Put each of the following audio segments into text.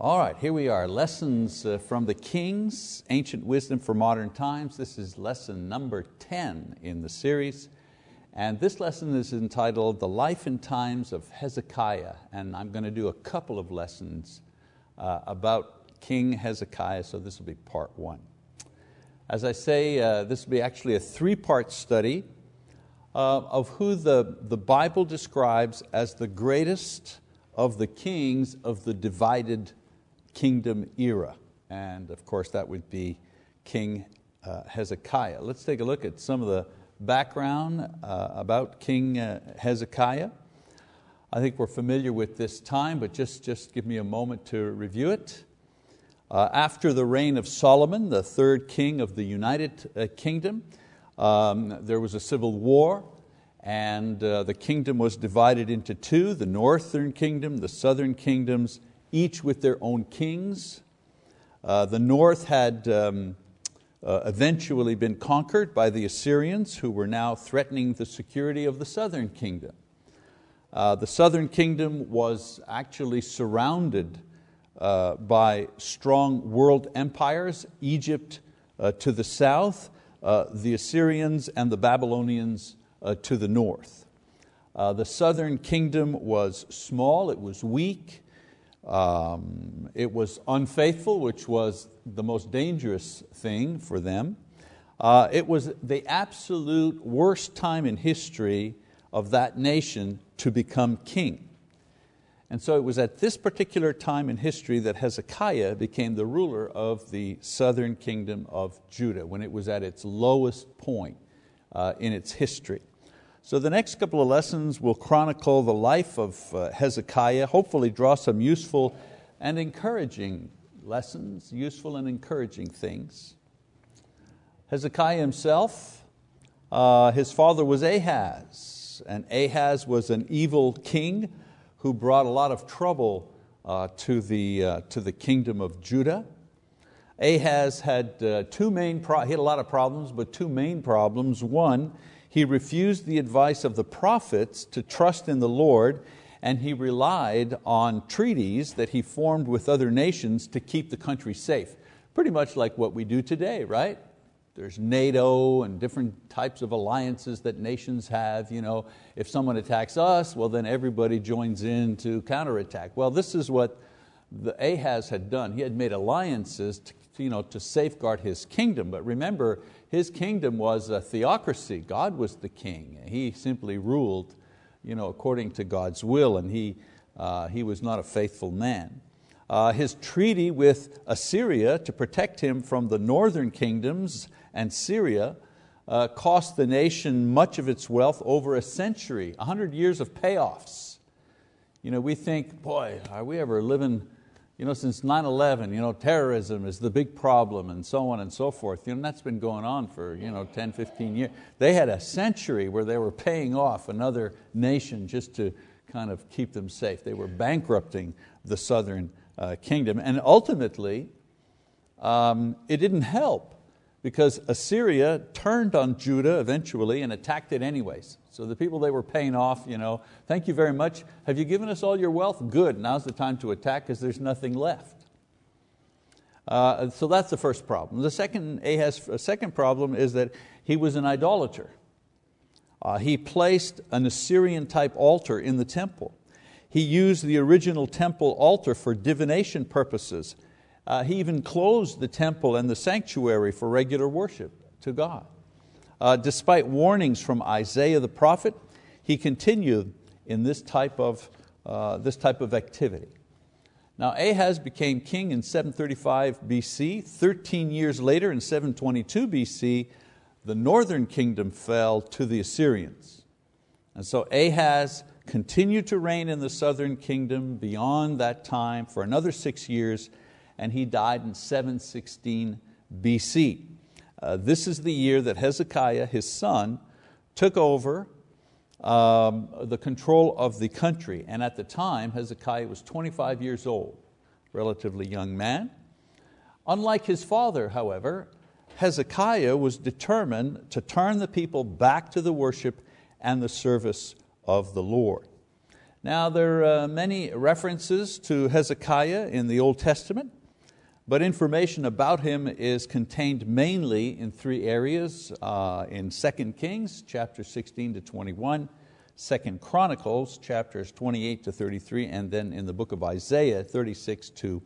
All right, here we are. Lessons uh, from the Kings, Ancient Wisdom for Modern Times. This is lesson number 10 in the series. And this lesson is entitled The Life and Times of Hezekiah. And I'm going to do a couple of lessons uh, about King Hezekiah, so this will be part one. As I say, uh, this will be actually a three part study uh, of who the, the Bible describes as the greatest of the kings of the divided kingdom era. And of course, that would be King uh, Hezekiah. Let's take a look at some of the background uh, about King uh, Hezekiah. I think we're familiar with this time, but just, just give me a moment to review it. Uh, after the reign of Solomon, the third king of the United uh, Kingdom, um, there was a civil war, and uh, the kingdom was divided into two the northern kingdom, the southern kingdoms, each with their own kings. Uh, the north had um, uh, eventually been conquered by the Assyrians, who were now threatening the security of the southern kingdom. Uh, the southern kingdom was actually surrounded uh, by strong world empires, Egypt uh, to the south, uh, the Assyrians and the Babylonians to the north. the southern kingdom was small, it was weak, um, it was unfaithful, which was the most dangerous thing for them. Uh, it was the absolute worst time in history of that nation to become king. And so it was at this particular time in history that Hezekiah became the ruler of the southern kingdom of Judah, when it was at its lowest point uh, in its history. So the next couple of lessons will chronicle the life of uh, Hezekiah, hopefully draw some useful and encouraging lessons, useful and encouraging things. Hezekiah himself, uh, his father was Ahaz, and Ahaz was an evil king who brought a lot of trouble uh, to, the, uh, to the kingdom of Judah. Ahaz had uh, two main, pro- he had a lot of problems, but two main problems. One, he refused the advice of the prophets to trust in the Lord, and he relied on treaties that he formed with other nations to keep the country safe. Pretty much like what we do today, right? There's NATO and different types of alliances that nations have. You know, if someone attacks us, well, then everybody joins in to counterattack. Well, this is what the Ahaz had done. He had made alliances to, you know, to safeguard his kingdom. But remember, his kingdom was a theocracy. God was the king. He simply ruled you know, according to God's will, and he, uh, he was not a faithful man. Uh, his treaty with Assyria to protect him from the northern kingdoms and Syria uh, cost the nation much of its wealth over a century, 100 years of payoffs. You know, we think, boy, are we ever living you know, since 9-11, you know, terrorism is the big problem and so on and so forth. You know, that's been going on for you know, 10, 15 years. They had a century where they were paying off another nation just to kind of keep them safe. They were bankrupting the southern uh, kingdom. And ultimately, um, it didn't help because Assyria turned on Judah eventually and attacked it anyways. So the people they were paying off, you know, thank you very much. Have you given us all your wealth? Good, now's the time to attack because there's nothing left. Uh, so that's the first problem. The second, Ahaz, second problem is that he was an idolater. Uh, he placed an Assyrian type altar in the temple. He used the original temple altar for divination purposes. Uh, he even closed the temple and the sanctuary for regular worship to God. Uh, despite warnings from Isaiah the prophet, he continued in this type of, uh, this type of activity. Now Ahaz became king in 735 BC. 13 years later, in 722 BC, the northern kingdom fell to the Assyrians. And so Ahaz continued to reign in the southern kingdom beyond that time for another six years, and he died in 716 BC. Uh, this is the year that Hezekiah, his son, took over um, the control of the country. And at the time, Hezekiah was 25 years old, relatively young man. Unlike his father, however, Hezekiah was determined to turn the people back to the worship and the service of the Lord. Now, there are uh, many references to Hezekiah in the Old Testament, but information about him is contained mainly in three areas uh, in 2 Kings, chapter 16 to 21, 2 Chronicles, chapters 28 to 33, and then in the book of Isaiah, 36 to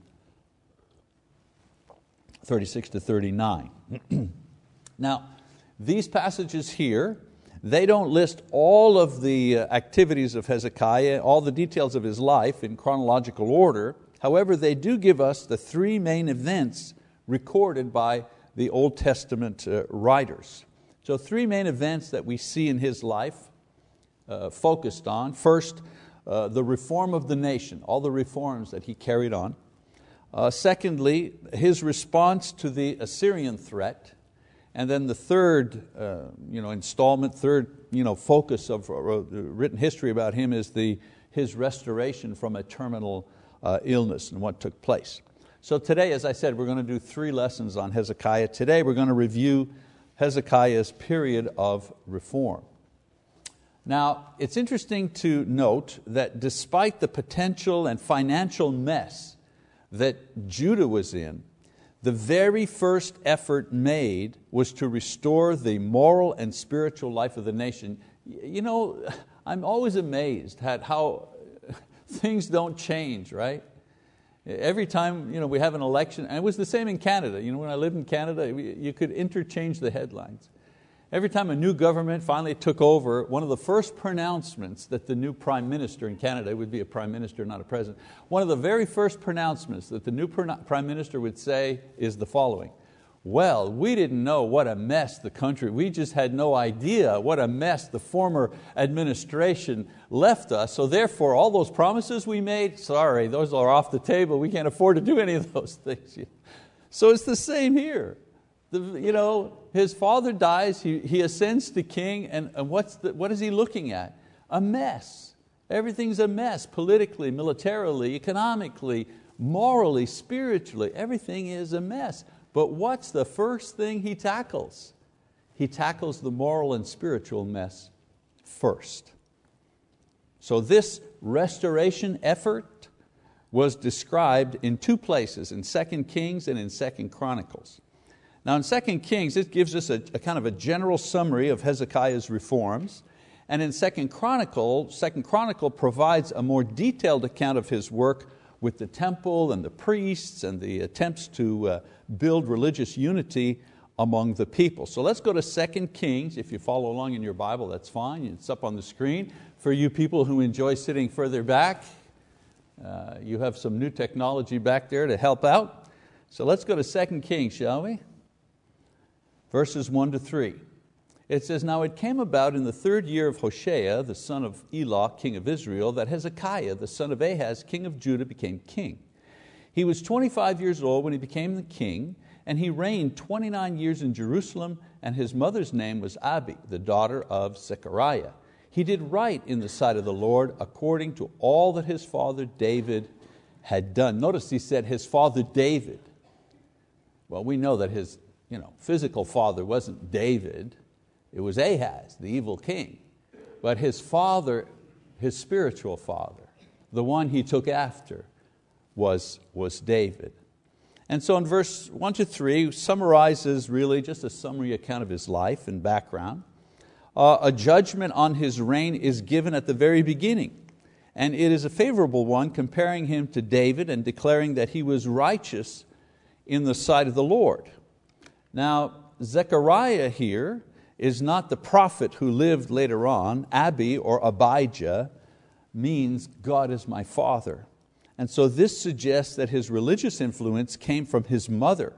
36 to 39. now, these passages here, they don't list all of the uh, activities of Hezekiah, all the details of his life in chronological order. However, they do give us the three main events recorded by the Old Testament uh, writers. So, three main events that we see in his life uh, focused on. First, uh, the reform of the nation, all the reforms that he carried on. Uh, secondly, his response to the Assyrian threat. And then the third uh, you know, installment, third you know, focus of uh, written history about him is the, his restoration from a terminal uh, illness and what took place. So today, as I said, we're going to do three lessons on Hezekiah. Today we're going to review Hezekiah's period of reform. Now, it's interesting to note that despite the potential and financial mess that Judah was in, the very first effort made was to restore the moral and spiritual life of the nation. You know, I'm always amazed at how things don't change, right? Every time you know, we have an election, and it was the same in Canada. You know, when I lived in Canada, you could interchange the headlines. Every time a new government finally took over, one of the first pronouncements that the new prime minister in Canada, would be a prime minister, not a president, one of the very first pronouncements that the new prime minister would say is the following. Well, we didn't know what a mess the country, we just had no idea what a mess the former administration left us. So therefore, all those promises we made, sorry, those are off the table. We can't afford to do any of those things. So it's the same here. The, you know, his father dies, he, he ascends to king, and, and what's the, what is he looking at? A mess. Everything's a mess, politically, militarily, economically, morally, spiritually. Everything is a mess. But what's the first thing he tackles? He tackles the moral and spiritual mess first. So this restoration effort was described in two places, in 2 Kings and in 2 Chronicles. Now in 2 Kings, it gives us a, a, kind of a general summary of Hezekiah's reforms. And in 2 Chronicle, 2 Chronicle provides a more detailed account of his work with the temple and the priests and the attempts to uh, build religious unity among the people. So let's go to 2 Kings. If you follow along in your Bible, that's fine. It's up on the screen. For you people who enjoy sitting further back, uh, you have some new technology back there to help out. So let's go to 2 Kings, shall we? verses 1 to 3. It says, Now it came about in the third year of Hoshea, the son of Elah, king of Israel, that Hezekiah, the son of Ahaz, king of Judah, became king. He was 25 years old when he became the king, and he reigned 29 years in Jerusalem, and his mother's name was Abi, the daughter of Zechariah. He did right in the sight of the Lord according to all that his father David had done. Notice he said his father David. Well, we know that his you know, physical father wasn't David, it was Ahaz, the evil king. But his father, his spiritual father, the one he took after, was, was David. And so in verse 1 to 3 summarizes really just a summary account of his life and background. Uh, a judgment on his reign is given at the very beginning. And it is a favorable one, comparing him to David and declaring that he was righteous in the sight of the Lord. Now, Zechariah here is not the prophet who lived later on. Abi or Abijah means God is my father. And so this suggests that his religious influence came from his mother,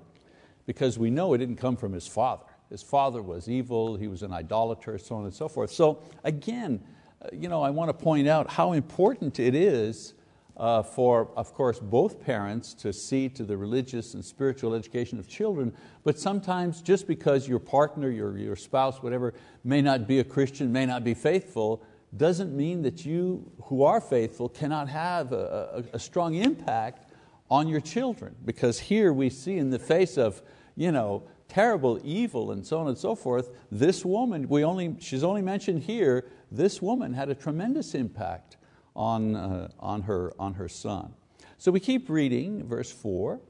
because we know it didn't come from his father. His father was evil, he was an idolater, so on and so forth. So again, uh, you know, I want to point out how important it is uh, for, of course, both parents to see to the religious and spiritual education of children, but sometimes just because your partner, your, your spouse, whatever, may not be a Christian, may not be faithful, doesn't mean that you who are faithful cannot have a, a, a strong impact on your children. Because here we see in the face of you know, terrible evil and so on and so forth, this woman, we only, she's only mentioned here, this woman had a tremendous impact on, uh, on, her, on her son. So we keep reading, verse 4.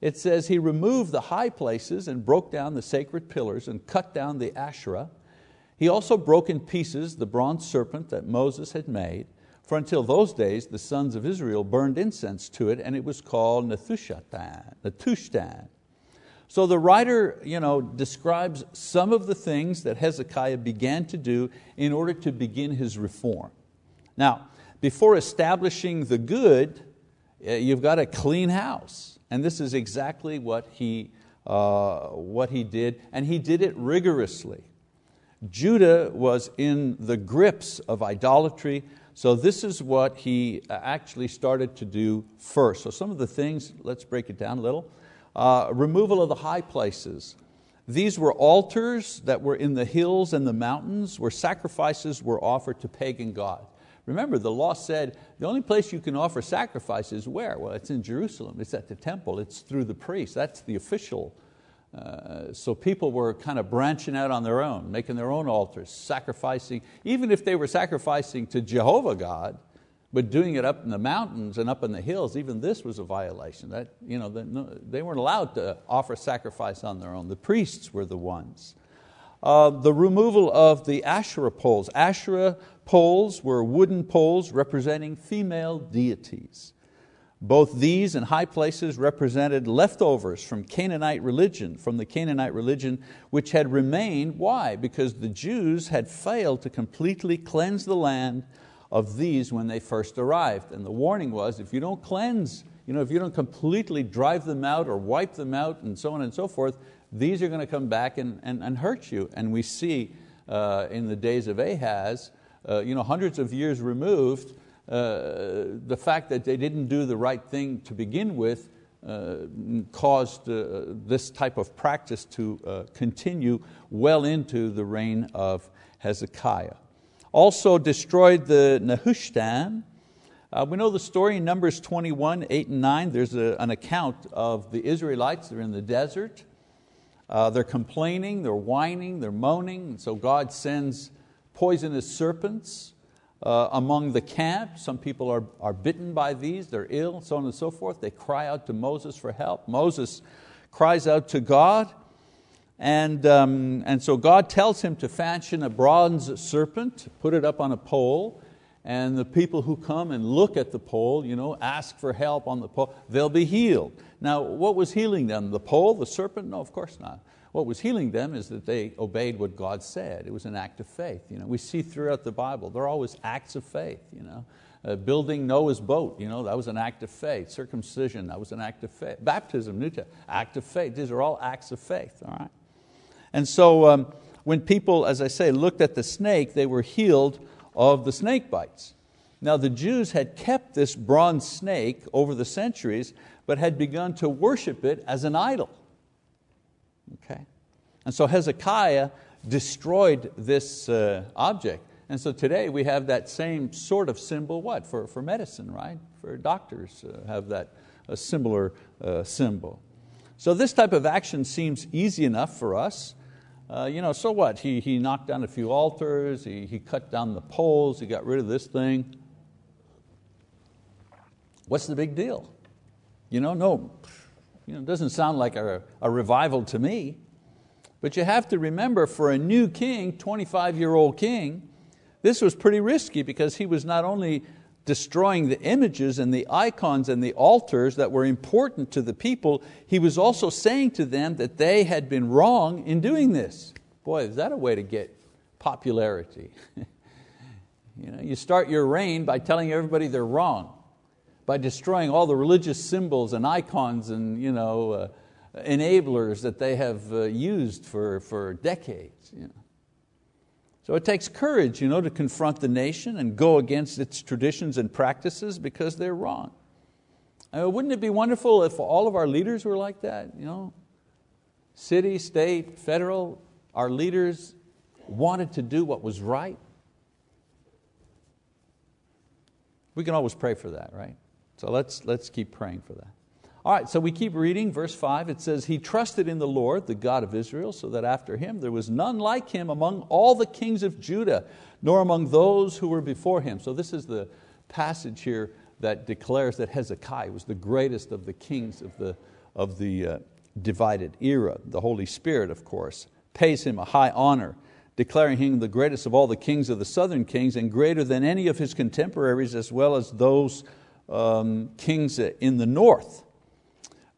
It says, He removed the high places and broke down the sacred pillars and cut down the Asherah. He also broke in pieces the bronze serpent that Moses had made, for until those days the sons of Israel burned incense to it, and it was called Nehushtan. Nehushtan. So the writer you know, describes some of the things that Hezekiah began to do in order to begin his reform. Now, before establishing the good, eh, you've got a clean house. And this is exactly what he, uh, what he did, and he did it rigorously. Judah was in the grips of idolatry, so this is what he uh, actually started to do first. So some of the things, let's break it down a little. Uh, removal of the high places. These were altars that were in the hills and the mountains where sacrifices were offered to pagan gods. Remember, the law said the only place you can offer sacrifice is where? Well, it's in Jerusalem, it's at the temple, it's through the priest, that's the official uh, so people were kind of branching out on their own, making their own altars, sacrificing, even if they were sacrificing to Jehovah God, but doing it up in the mountains and up in the hills, even this was a violation. That, you know, they weren't allowed to offer sacrifice on their own. The priests were the ones. Uh, the removal of the Asherah poles. Asherah poles were wooden poles representing female deities. Both these and high places represented leftovers from Canaanite religion, from the Canaanite religion which had remained. Why? Because the Jews had failed to completely cleanse the land of these when they first arrived. And the warning was if you don't cleanse, you know, if you don't completely drive them out or wipe them out and so on and so forth, these are going to come back and, and, and hurt you. And we see uh, in the days of Ahaz, you know, hundreds of years removed, uh, the fact that they didn't do the right thing to begin with uh, caused uh, this type of practice to uh, continue well into the reign of Hezekiah. Also destroyed the Nehushtan. Uh, we know the story in Numbers 21, 8 and 9. There's a, an account of the Israelites, they're in the desert. Uh, they're complaining, they're whining, they're moaning, and so God sends poisonous serpents uh, among the camp. Some people are, are bitten by these, they're ill, so on and so forth. They cry out to Moses for help. Moses cries out to God, and, um, and so God tells him to fashion a bronze serpent, put it up on a pole, and the people who come and look at the pole, you know, ask for help on the pole, they'll be healed. Now, what was healing them? The pole, the serpent? No, of course not. What was healing them is that they obeyed what God said. It was an act of faith. You know, we see throughout the Bible, there are always acts of faith. You know. Uh, building Noah's boat, you know, that was an act of faith. Circumcision, that was an act of faith. Baptism, New Testament, act of faith. These are all acts of faith, all right? And so um, when people, as I say, looked at the snake, they were healed of the snake bites. Now the Jews had kept this bronze snake over the centuries, but had begun to worship it as an idol. Okay? And so Hezekiah destroyed this uh, object. And so today we have that same sort of symbol, what? For, for medicine, right? For doctors uh, have that a similar uh, symbol. So this type of action seems easy enough for us. Uh, you know, so what? He, he knocked down a few altars, he, he cut down the poles, he got rid of this thing. What's the big deal? You know, no, you know, it doesn't sound like a, a revival to me. But you have to remember for a new king, 25 year old king, this was pretty risky because he was not only destroying the images and the icons and the altars that were important to the people, he was also saying to them that they had been wrong in doing this. Boy, is that a way to get popularity? you, know, you start your reign by telling everybody they're wrong by destroying all the religious symbols and icons and you know, uh, enablers that they have uh, used for, for decades. You know. So it takes courage you know, to confront the nation and go against its traditions and practices because they're wrong. Mean, wouldn't it be wonderful if all of our leaders were like that? You know? City, state, federal, our leaders wanted to do what was right. We can always pray for that, right? So let's, let's keep praying for that. All right, so we keep reading, verse 5, it says, He trusted in the Lord, the God of Israel, so that after him there was none like him among all the kings of Judah, nor among those who were before him. So this is the passage here that declares that Hezekiah was the greatest of the kings of the, of the uh, divided era. The Holy Spirit, of course, pays him a high honor, declaring him the greatest of all the kings of the southern kings and greater than any of his contemporaries as well as those um, kings in the north.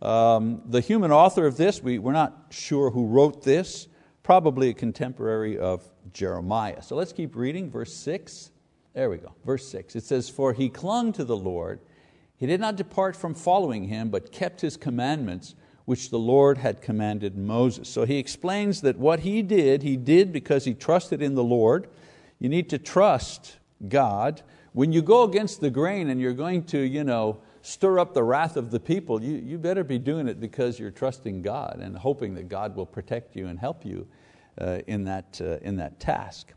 Um, the human author of this, we, we're not sure who wrote this, probably a contemporary of Jeremiah. So let's keep reading, verse 6. There we go, verse 6. It says, For he clung to the Lord, he did not depart from following him, but kept his commandments, which the Lord had commanded Moses. So he explains that what he did, he did because he trusted in the Lord. You need to trust God. When you go against the grain and you're going to you know, stir up the wrath of the people, you, you better be doing it because you're trusting God and hoping that God will protect you and help you uh, in, that, uh, in that task.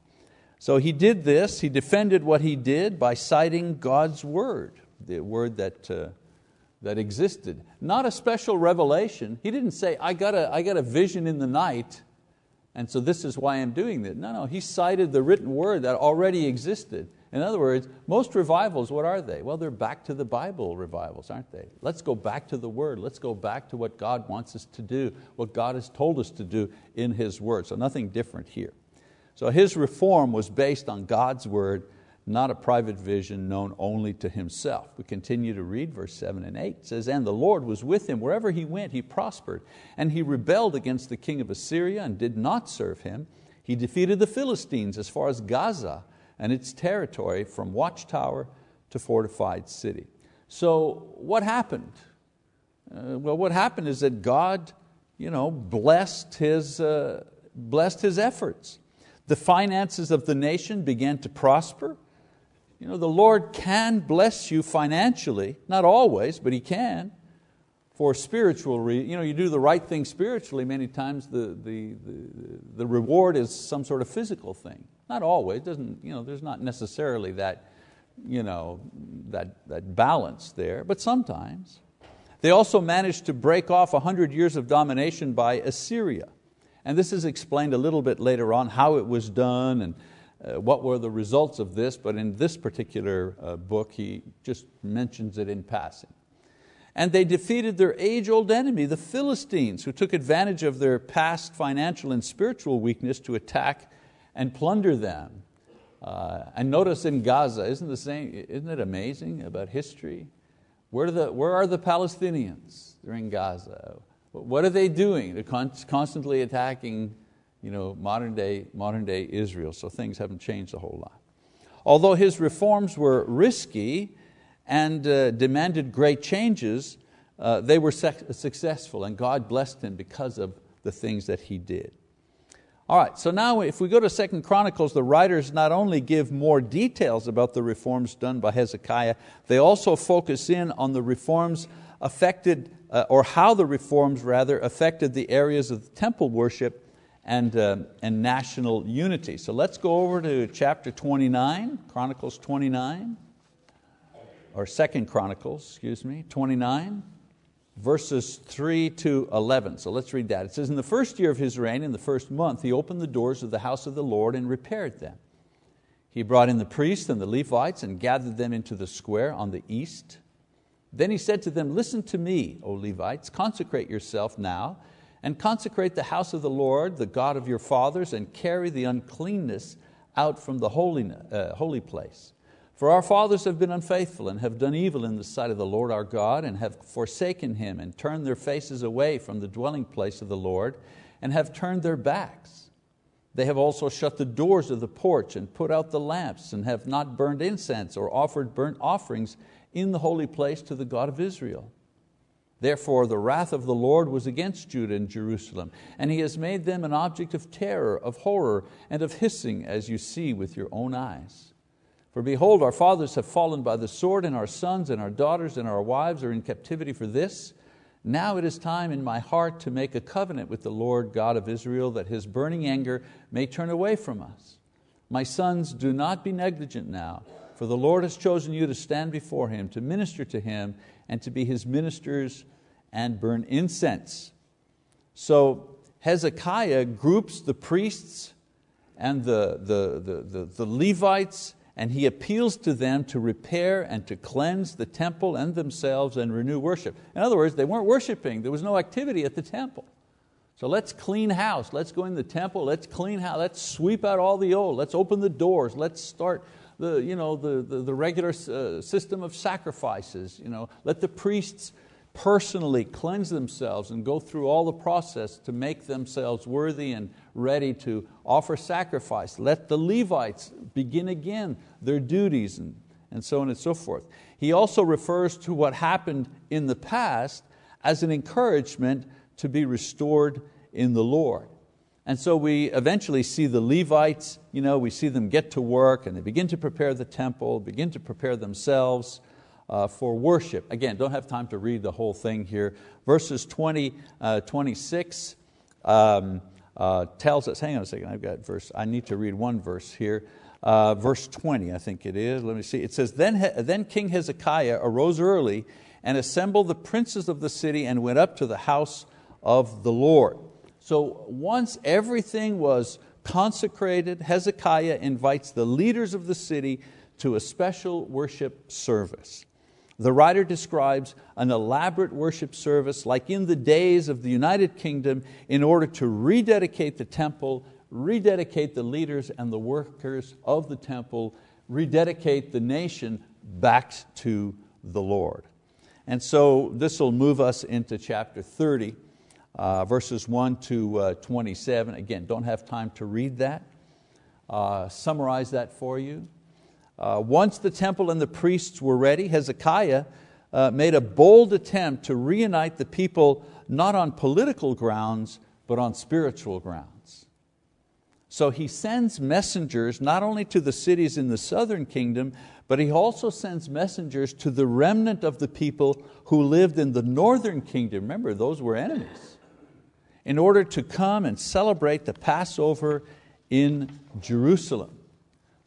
So he did this, he defended what he did by citing God's word, the word that, uh, that existed. Not a special revelation. He didn't say, I got, a, I got a vision in the night, and so this is why I'm doing this. No, no, he cited the written word that already existed. In other words, most revivals, what are they? Well, they're back to the Bible revivals, aren't they? Let's go back to the Word. Let's go back to what God wants us to do, what God has told us to do in His Word. So nothing different here. So his reform was based on God's word, not a private vision known only to himself. We continue to read verse 7 and 8. It says, And the Lord was with him. Wherever he went, he prospered. And he rebelled against the king of Assyria and did not serve him. He defeated the Philistines as far as Gaza and its territory from watchtower to fortified city. So what happened? Uh, well, what happened is that God you know, blessed, his, uh, blessed his efforts. The finances of the nation began to prosper. You know, the Lord can bless you financially, not always, but He can, for spiritual reasons. You know, you do the right thing spiritually, many times the, the, the, the reward is some sort of physical thing. Not always, doesn't, you know, there's not necessarily that, you know, that, that balance there, but sometimes. They also managed to break off a hundred years of domination by Assyria. And this is explained a little bit later on, how it was done and uh, what were the results of this, but in this particular uh, book, he just mentions it in passing. And they defeated their age old enemy, the Philistines, who took advantage of their past financial and spiritual weakness to attack and plunder them. Uh, and notice in Gaza, isn't, the same, isn't it amazing about history? Where, the, where are the Palestinians? They're in Gaza. What are they doing? They're constantly attacking you know, modern, day, modern day Israel, so things haven't changed a whole lot. Although his reforms were risky and uh, demanded great changes, uh, they were successful and God blessed him because of the things that he did. All right, so now if we go to Second Chronicles, the writers not only give more details about the reforms done by Hezekiah, they also focus in on the reforms affected uh, or how the reforms rather affected the areas of temple worship and, uh, and national unity. So let's go over to chapter 29, Chronicles 29, or Second Chronicles, excuse me, 29, verses 3 to 11. So let's read that. It says, In the first year of his reign, in the first month, he opened the doors of the house of the Lord and repaired them. He brought in the priests and the Levites and gathered them into the square on the east then he said to them, Listen to me, O Levites, consecrate yourself now, and consecrate the house of the Lord, the God of your fathers, and carry the uncleanness out from the holy, uh, holy place. For our fathers have been unfaithful and have done evil in the sight of the Lord our God, and have forsaken Him, and turned their faces away from the dwelling place of the Lord, and have turned their backs. They have also shut the doors of the porch, and put out the lamps, and have not burned incense or offered burnt offerings in the holy place to the God of Israel. Therefore, the wrath of the Lord was against Judah and Jerusalem, and He has made them an object of terror, of horror, and of hissing, as you see with your own eyes. For behold, our fathers have fallen by the sword, and our sons and our daughters and our wives are in captivity for this. Now it is time in my heart to make a covenant with the Lord God of Israel, that His burning anger may turn away from us. My sons, do not be negligent now for the Lord has chosen you to stand before Him, to minister to Him, and to be His ministers and burn incense. So Hezekiah groups the priests and the, the, the, the, the Levites and he appeals to them to repair and to cleanse the temple and themselves and renew worship. In other words, they weren't worshiping, there was no activity at the temple. So let's clean house, let's go in the temple, let's clean house, let's sweep out all the old, let's open the doors, let's start the, you know, the, the, the regular uh, system of sacrifices. You know, let the priests personally cleanse themselves and go through all the process to make themselves worthy and ready to offer sacrifice. Let the Levites begin again their duties and, and so on and so forth. He also refers to what happened in the past as an encouragement to be restored in the Lord. And so we eventually see the Levites, you know, we see them get to work and they begin to prepare the temple, begin to prepare themselves uh, for worship. Again, don't have time to read the whole thing here. Verses 20, uh, 26 um, uh, tells us, hang on a second, I've got verse, I need to read one verse here. Uh, verse 20, I think it is. Let me see. It says, then, then King Hezekiah arose early and assembled the princes of the city and went up to the house of the Lord. So once everything was consecrated, Hezekiah invites the leaders of the city to a special worship service. The writer describes an elaborate worship service like in the days of the United Kingdom in order to rededicate the temple, rededicate the leaders and the workers of the temple, rededicate the nation back to the Lord. And so this will move us into chapter 30, uh, verses 1 to uh, 27. Again, don't have time to read that. Uh, summarize that for you. Uh, once the temple and the priests were ready, Hezekiah uh, made a bold attempt to reunite the people not on political grounds, but on spiritual grounds. So he sends messengers not only to the cities in the southern kingdom, but he also sends messengers to the remnant of the people who lived in the northern kingdom. Remember, those were enemies. In order to come and celebrate the Passover in Jerusalem.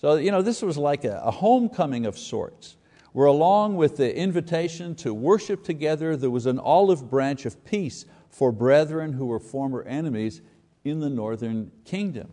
So you know, this was like a, a homecoming of sorts, where along with the invitation to worship together, there was an olive branch of peace for brethren who were former enemies in the northern kingdom.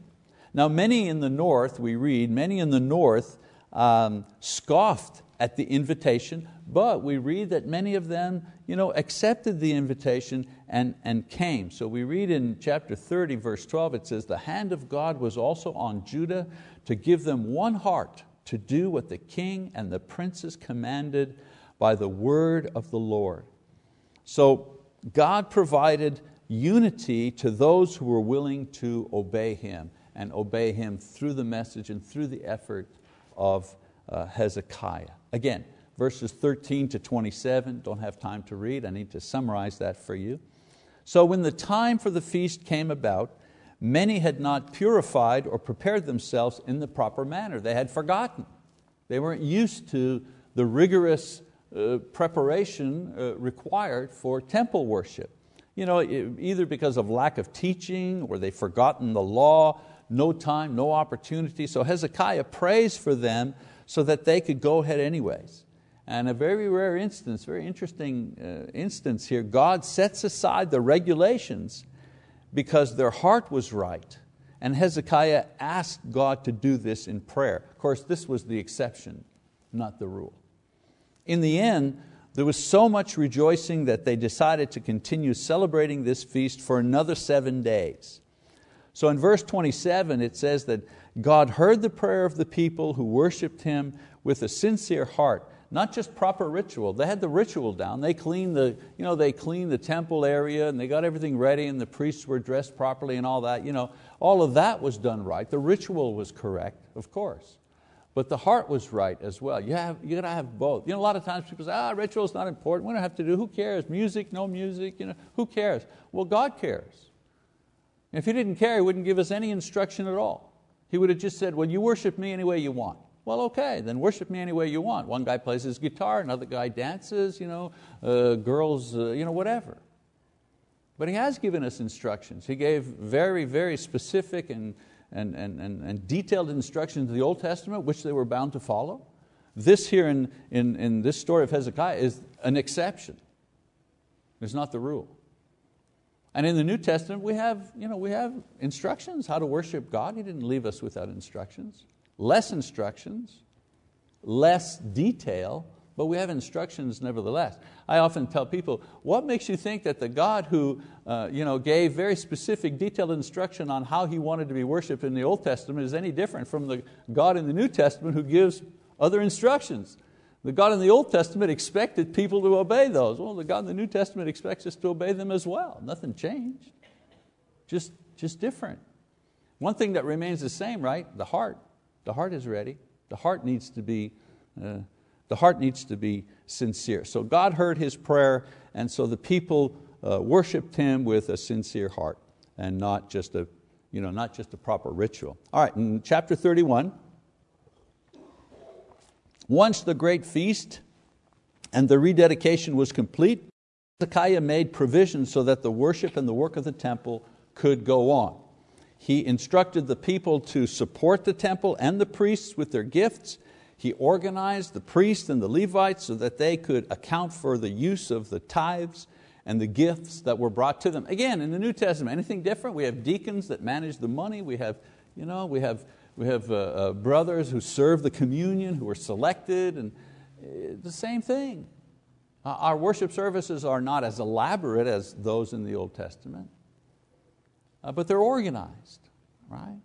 Now many in the north, we read, many in the north um, scoffed at the invitation, but we read that many of them you know, accepted the invitation and, and came. So we read in chapter 30, verse 12, it says, The hand of God was also on Judah to give them one heart to do what the king and the princes commanded by the word of the Lord. So God provided unity to those who were willing to obey Him and obey Him through the message and through the effort of uh, Hezekiah. Again, verses 13 to 27, don't have time to read, I need to summarize that for you. So when the time for the feast came about, many had not purified or prepared themselves in the proper manner. They had forgotten. They weren't used to the rigorous uh, preparation uh, required for temple worship. You know, either because of lack of teaching or they've forgotten the law, no time, no opportunity. So Hezekiah prays for them so that they could go ahead anyways. And a very rare instance, very interesting uh, instance here, God sets aside the regulations because their heart was right. And Hezekiah asked God to do this in prayer. Of course, this was the exception, not the rule. In the end, there was so much rejoicing that they decided to continue celebrating this feast for another seven days. So in verse 27, it says that God heard the prayer of the people who worshiped Him with a sincere heart not just proper ritual. They had the ritual down. They cleaned the, you know, they cleaned the temple area and they got everything ready and the priests were dressed properly and all that. You know, all of that was done right. The ritual was correct, of course. But the heart was right as well. You, have, you got to have both. You know, a lot of times people say, ah, ritual is not important. We don't have to do, who cares? Music, no music, you know, who cares? Well, God cares. If He didn't care, He wouldn't give us any instruction at all. He would have just said, well, you worship me any way you want. Well, okay, then worship me any way you want. One guy plays his guitar, another guy dances, you know, uh, girls, uh, you know, whatever. But he has given us instructions. He gave very, very specific and, and, and, and, detailed instructions in the Old Testament, which they were bound to follow. This here in, in, in this story of Hezekiah is an exception. It's not the rule. And in the New Testament, we have, you know, we have instructions how to worship God. He didn't leave us without instructions less instructions, less detail, but we have instructions nevertheless. I often tell people, what makes you think that the God who uh, you know, gave very specific detailed instruction on how He wanted to be worshiped in the Old Testament is any different from the God in the New Testament who gives other instructions? The God in the Old Testament expected people to obey those. Well, the God in the New Testament expects us to obey them as well. Nothing changed, just, just different. One thing that remains the same, right? The heart. The heart is ready. The heart needs to be uh, the heart needs to be sincere. So God heard his prayer, and so the people uh, worshiped Him with a sincere heart and not just a, you know, not just a proper ritual. All right, in chapter 31, once the great feast and the rededication was complete, Hezekiah made provision so that the worship and the work of the temple could go on. He instructed the people to support the temple and the priests with their gifts he organized the priests and the Levites so that they could account for the use of the tithes and the gifts that were brought to them. Again, in the New Testament, anything different? We have deacons that manage the money. We have, you know, we have, we have uh, uh, brothers who serve the communion, who are selected, and uh, the same thing. Uh, our worship services are not as elaborate as those in the Old Testament, uh, but they're organized, right?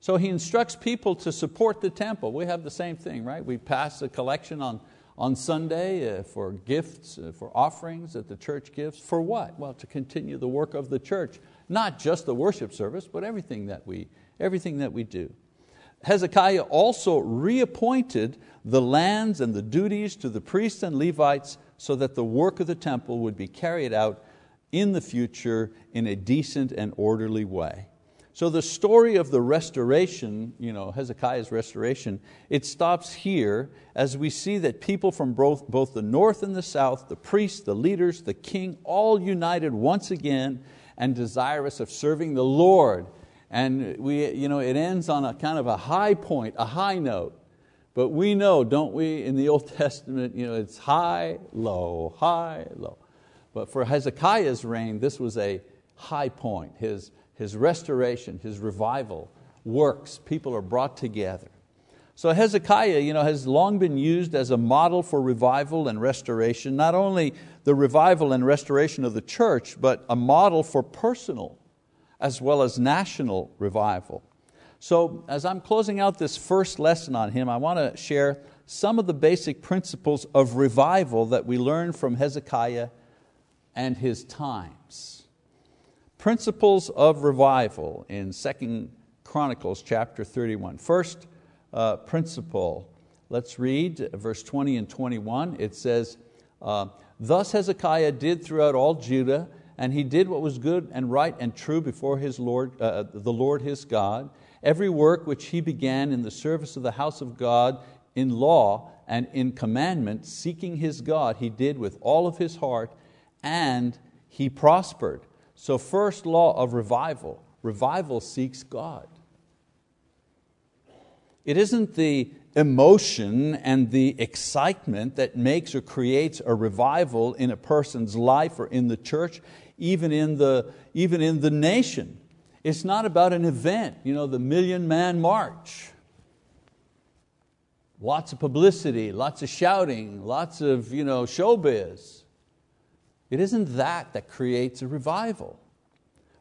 So he instructs people to support the temple. We have the same thing, right? We pass a collection on, on Sunday uh, for gifts, uh, for offerings that the church gives. For what? Well, to continue the work of the church. Not just the worship service, but everything that we, everything that we do. Hezekiah also reappointed the lands and the duties to the priests and Levites so that the work of the temple would be carried out in the future in a decent and orderly way. So the story of the restoration, you know, Hezekiah's restoration, it stops here as we see that people from both, both the north and the south, the priests, the leaders, the king, all united once again and desirous of serving the Lord. And we, you know, it ends on a kind of a high point, a high note. But we know, don't we, in the Old Testament, you know, it's high, low, high, low. But for Hezekiah's reign, this was a high point. His, his restoration, his revival works. People are brought together. So Hezekiah you know, has long been used as a model for revival and restoration, not only the revival and restoration of the church, but a model for personal as well as national revival. So as I'm closing out this first lesson on him, I want to share some of the basic principles of revival that we learn from Hezekiah and his times principles of revival in 2 Chronicles chapter 31. First uh, principle, let's read verse 20 and 21. It says, uh, Thus Hezekiah did throughout all Judah, and he did what was good and right and true before his Lord, uh, the Lord his God. Every work which he began in the service of the house of God in law and in commandment, seeking his God, he did with all of his heart, and he prospered. So, first law of revival revival seeks God. It isn't the emotion and the excitement that makes or creates a revival in a person's life or in the church, even in the, even in the nation. It's not about an event, you know, the Million Man March. Lots of publicity, lots of shouting, lots of you know, showbiz. It isn't that that creates a revival.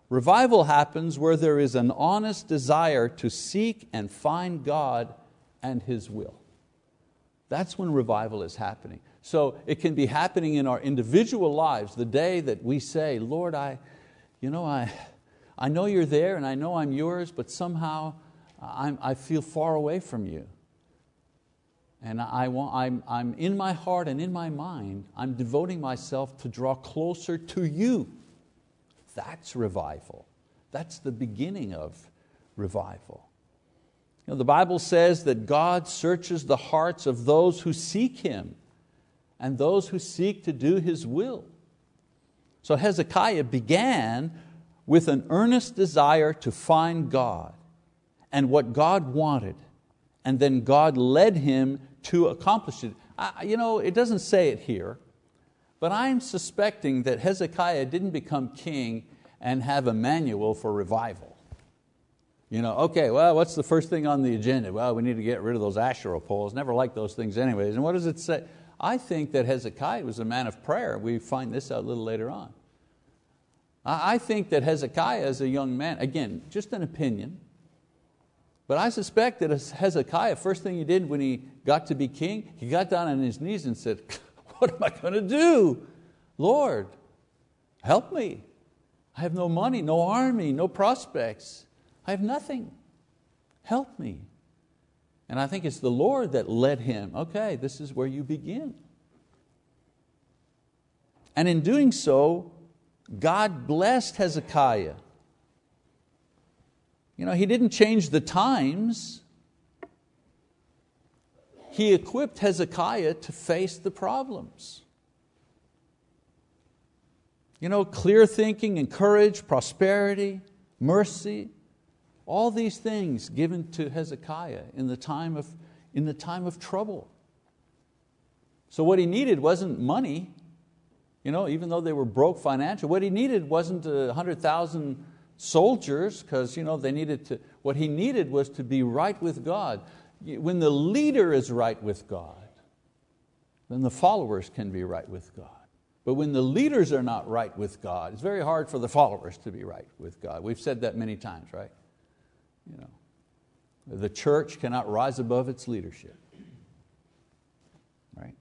Revival happens where there is an honest desire to seek and find God and His will. That's when revival is happening. So it can be happening in our individual lives the day that we say, Lord, I, you know, I, I know you're there and I know I'm yours, but somehow I'm, I feel far away from you. And I want, I'm, I'm in my heart and in my mind, I'm devoting myself to draw closer to you. That's revival. That's the beginning of revival. You know, the Bible says that God searches the hearts of those who seek Him and those who seek to do His will. So Hezekiah began with an earnest desire to find God and what God wanted, and then God led him to accomplish it. I, you know, it doesn't say it here, but I'm suspecting that Hezekiah didn't become king and have a manual for revival. You know, okay, well, what's the first thing on the agenda? Well, we need to get rid of those Asherah poles. Never liked those things anyways. And what does it say? I think that Hezekiah was a man of prayer. We find this out a little later on. I think that Hezekiah as a young man, again, just an opinion, but I suspect that Hezekiah, first thing he did when he got to be king, he got down on his knees and said, what am I going to do? Lord, help me. I have no money, no army, no prospects. I have nothing. Help me. And I think it's the Lord that led him. Okay, this is where you begin. And in doing so, God blessed Hezekiah. You know, he didn't change the times. He equipped Hezekiah to face the problems. You know, clear thinking and courage, prosperity, mercy, all these things given to Hezekiah in the time of, in the time of trouble. So what he needed wasn't money, you know, even though they were broke financially, what he needed wasn't a hundred thousand soldiers, because you know, they needed to, what he needed was to be right with God. When the leader is right with God, then the followers can be right with God. But when the leaders are not right with God, it's very hard for the followers to be right with God. We've said that many times, right? You know, the church cannot rise above its leadership. Right?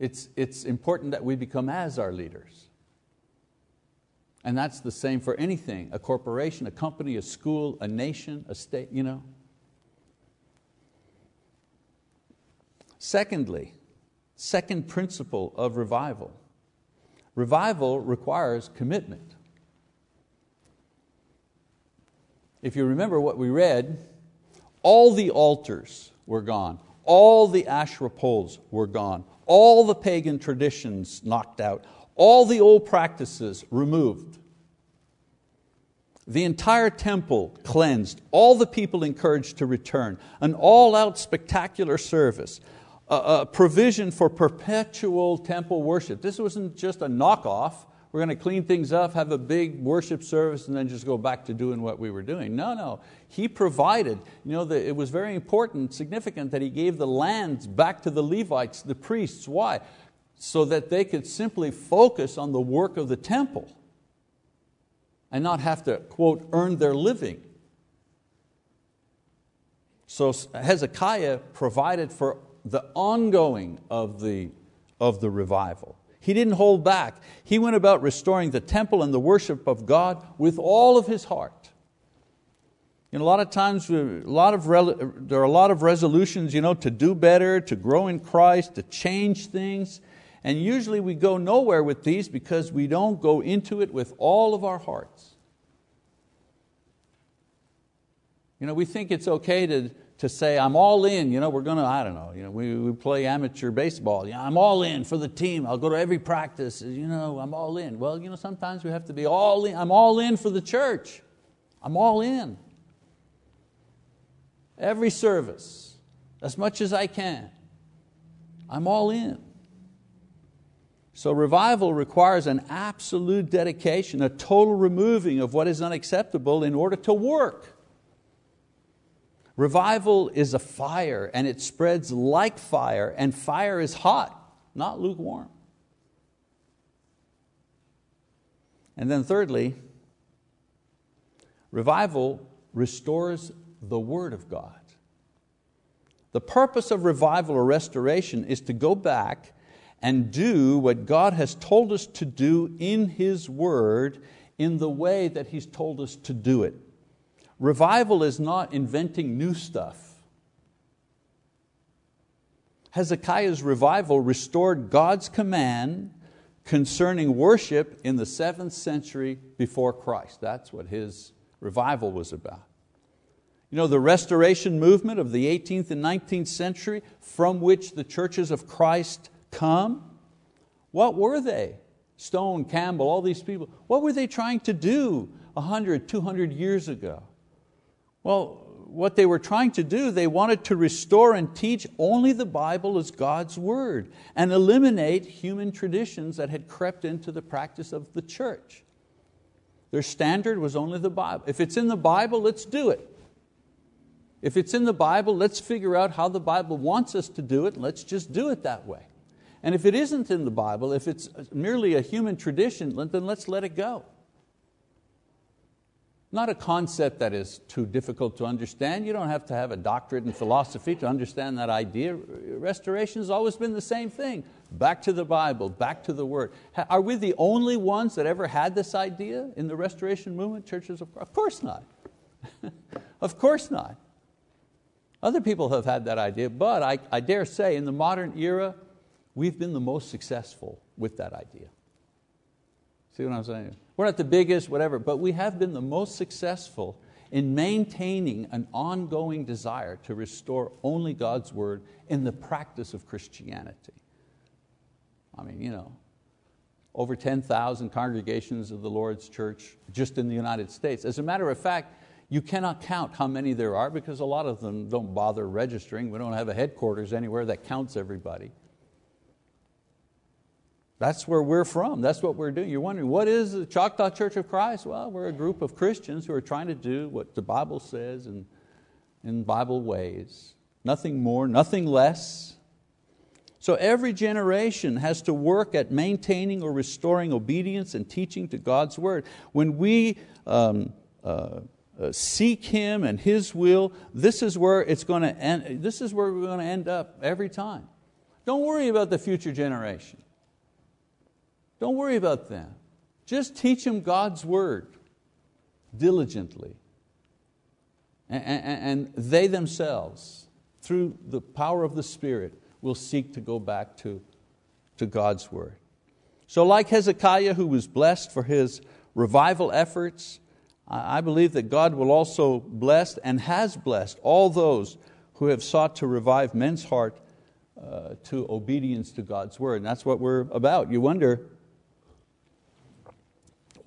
It's, it's important that we become as our leaders. And that's the same for anything, a corporation, a company, a school, a nation, a state, you know. Secondly, second principle of revival. Revival requires commitment. If you remember what we read, all the altars were gone, all the Asherah poles were gone, all the pagan traditions knocked out, all the old practices removed. The entire temple cleansed, all the people encouraged to return, an all out spectacular service, a, provision for perpetual temple worship. This wasn't just a knockoff, we're going to clean things up, have a big worship service, and then just go back to doing what we were doing. No, no. He provided, you know, the, it was very important, significant that He gave the lands back to the Levites, the priests. Why? So that they could simply focus on the work of the temple and not have to, quote, earn their living. So Hezekiah provided for the ongoing of the, of the revival. He didn't hold back. He went about restoring the temple and the worship of God with all of his heart. You know, a lot of times, uh, a lot of there are a lot of resolutions you know, to do better, to grow in Christ, to change things. And usually we go nowhere with these because we don't go into it with all of our hearts. You know, we think it's okay to, to say, I'm all in, you know, we're going to, I don't know, you know, we, we play amateur baseball. You know, I'm all in for the team. I'll go to every practice. You know, I'm all in. Well, you know, sometimes we have to be all in. I'm all in for the church. I'm all in. Every service, as much as I can. I'm all in. So revival requires an absolute dedication, a total removing of what is unacceptable in order to work. Revival is a fire and it spreads like fire, and fire is hot, not lukewarm. And then, thirdly, revival restores the Word of God. The purpose of revival or restoration is to go back and do what God has told us to do in His Word in the way that He's told us to do it. Revival is not inventing new stuff. Hezekiah's revival restored God's command concerning worship in the seventh century before Christ. That's what his revival was about. You know, the restoration movement of the 18th and 19th century from which the churches of Christ come, what were they? Stone, Campbell, all these people, what were they trying to do 100, 200 years ago? Well, what they were trying to do, they wanted to restore and teach only the Bible as God's word and eliminate human traditions that had crept into the practice of the church. Their standard was only the Bible. If it's in the Bible, let's do it. If it's in the Bible, let's figure out how the Bible wants us to do it, and let's just do it that way. And if it isn't in the Bible, if it's merely a human tradition, then let's let it go. Not a concept that is too difficult to understand. You don't have to have a doctorate in philosophy to understand that idea. Restoration has always been the same thing. Back to the Bible, back to the Word. Are we the only ones that ever had this idea in the Restoration movement, churches of Of course not. of course not. Other people have had that idea, but I, I dare say in the modern era, we've been the most successful with that idea. See what I'm saying? We're not the biggest, whatever, but we have been the most successful in maintaining an ongoing desire to restore only God's word in the practice of Christianity. I mean, you know, over 10,000 congregations of the Lord's church just in the United States. As a matter of fact, you cannot count how many there are because a lot of them don't bother registering. We don't have a headquarters anywhere that counts everybody. That's where we're from. That's what we're doing. You're wondering, what is the Choctaw Church of Christ? Well, we're a group of Christians who are trying to do what the Bible says in, in Bible ways. Nothing more, nothing less. So every generation has to work at maintaining or restoring obedience and teaching to God's word. When we um, uh, uh, seek Him and His will, this is where it's going to end. This is where we're going to end up every time. Don't worry about the future generation. Don't worry about them. Just teach them God's word diligently. And, they themselves, through the power of the Spirit, will seek to go back to, to God's word. So, like Hezekiah, who was blessed for his revival efforts, I believe that God will also bless and has blessed all those who have sought to revive men's heart uh, to obedience to God's word. And that's what we're about. You wonder,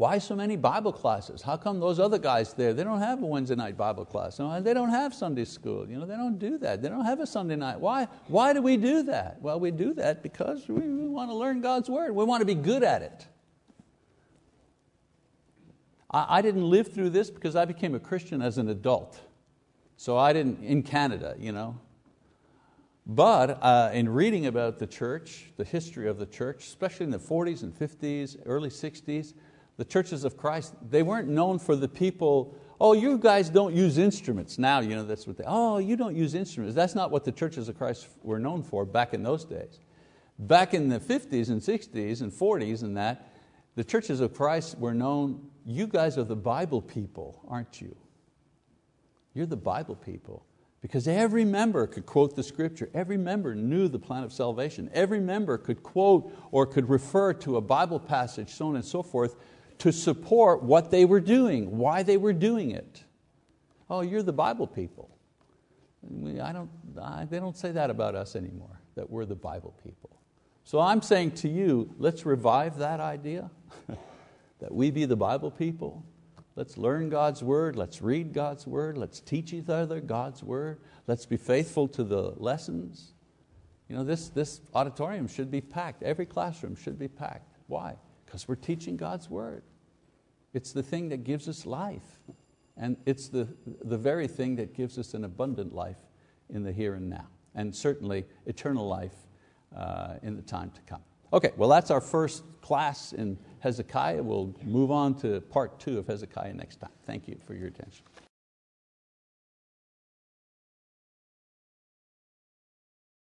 why so many Bible classes? How come those other guys there, they don't have a Wednesday night Bible class? They don't have Sunday school. You know, they don't do that. They don't have a Sunday night. Why, why do we do that? Well, we do that because we, we want to learn God's Word. We want to be good at it. I, I didn't live through this because I became a Christian as an adult. So I didn't, in Canada, you know. But uh, in reading about the church, the history of the church, especially in the 40s and 50s, early 60s, the churches of Christ, they weren't known for the people, oh, you guys don't use instruments. Now, you know, that's what they, oh, you don't use instruments. That's not what the churches of Christ were known for back in those days. Back in the 50s and 60s and 40s and that, the churches of Christ were known, you guys are the Bible people, aren't you? You're the Bible people. Because every member could quote the scripture, every member knew the plan of salvation, every member could quote or could refer to a Bible passage, so on and so forth, to support what they were doing, why they were doing it. Oh, you're the Bible people. I don't, I, they don't say that about us anymore, that we're the Bible people. So I'm saying to you, let's revive that idea, that we be the Bible people. Let's learn God's word, let's read God's word, let's teach each other God's word, let's be faithful to the lessons. You know, this, this auditorium should be packed, every classroom should be packed. Why? Because we're teaching God's word. It's the thing that gives us life. And it's the, the very thing that gives us an abundant life in the here and now. And certainly eternal life uh, in the time to come. Okay, well that's our first class in Hezekiah. We'll move on to part two of Hezekiah next time. Thank you for your attention.